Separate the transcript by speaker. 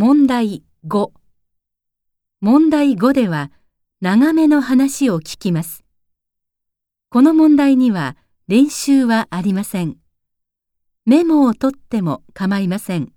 Speaker 1: 問題5問題5では長めの話を聞きます。この問題には練習はありません。メモを取っても構いません。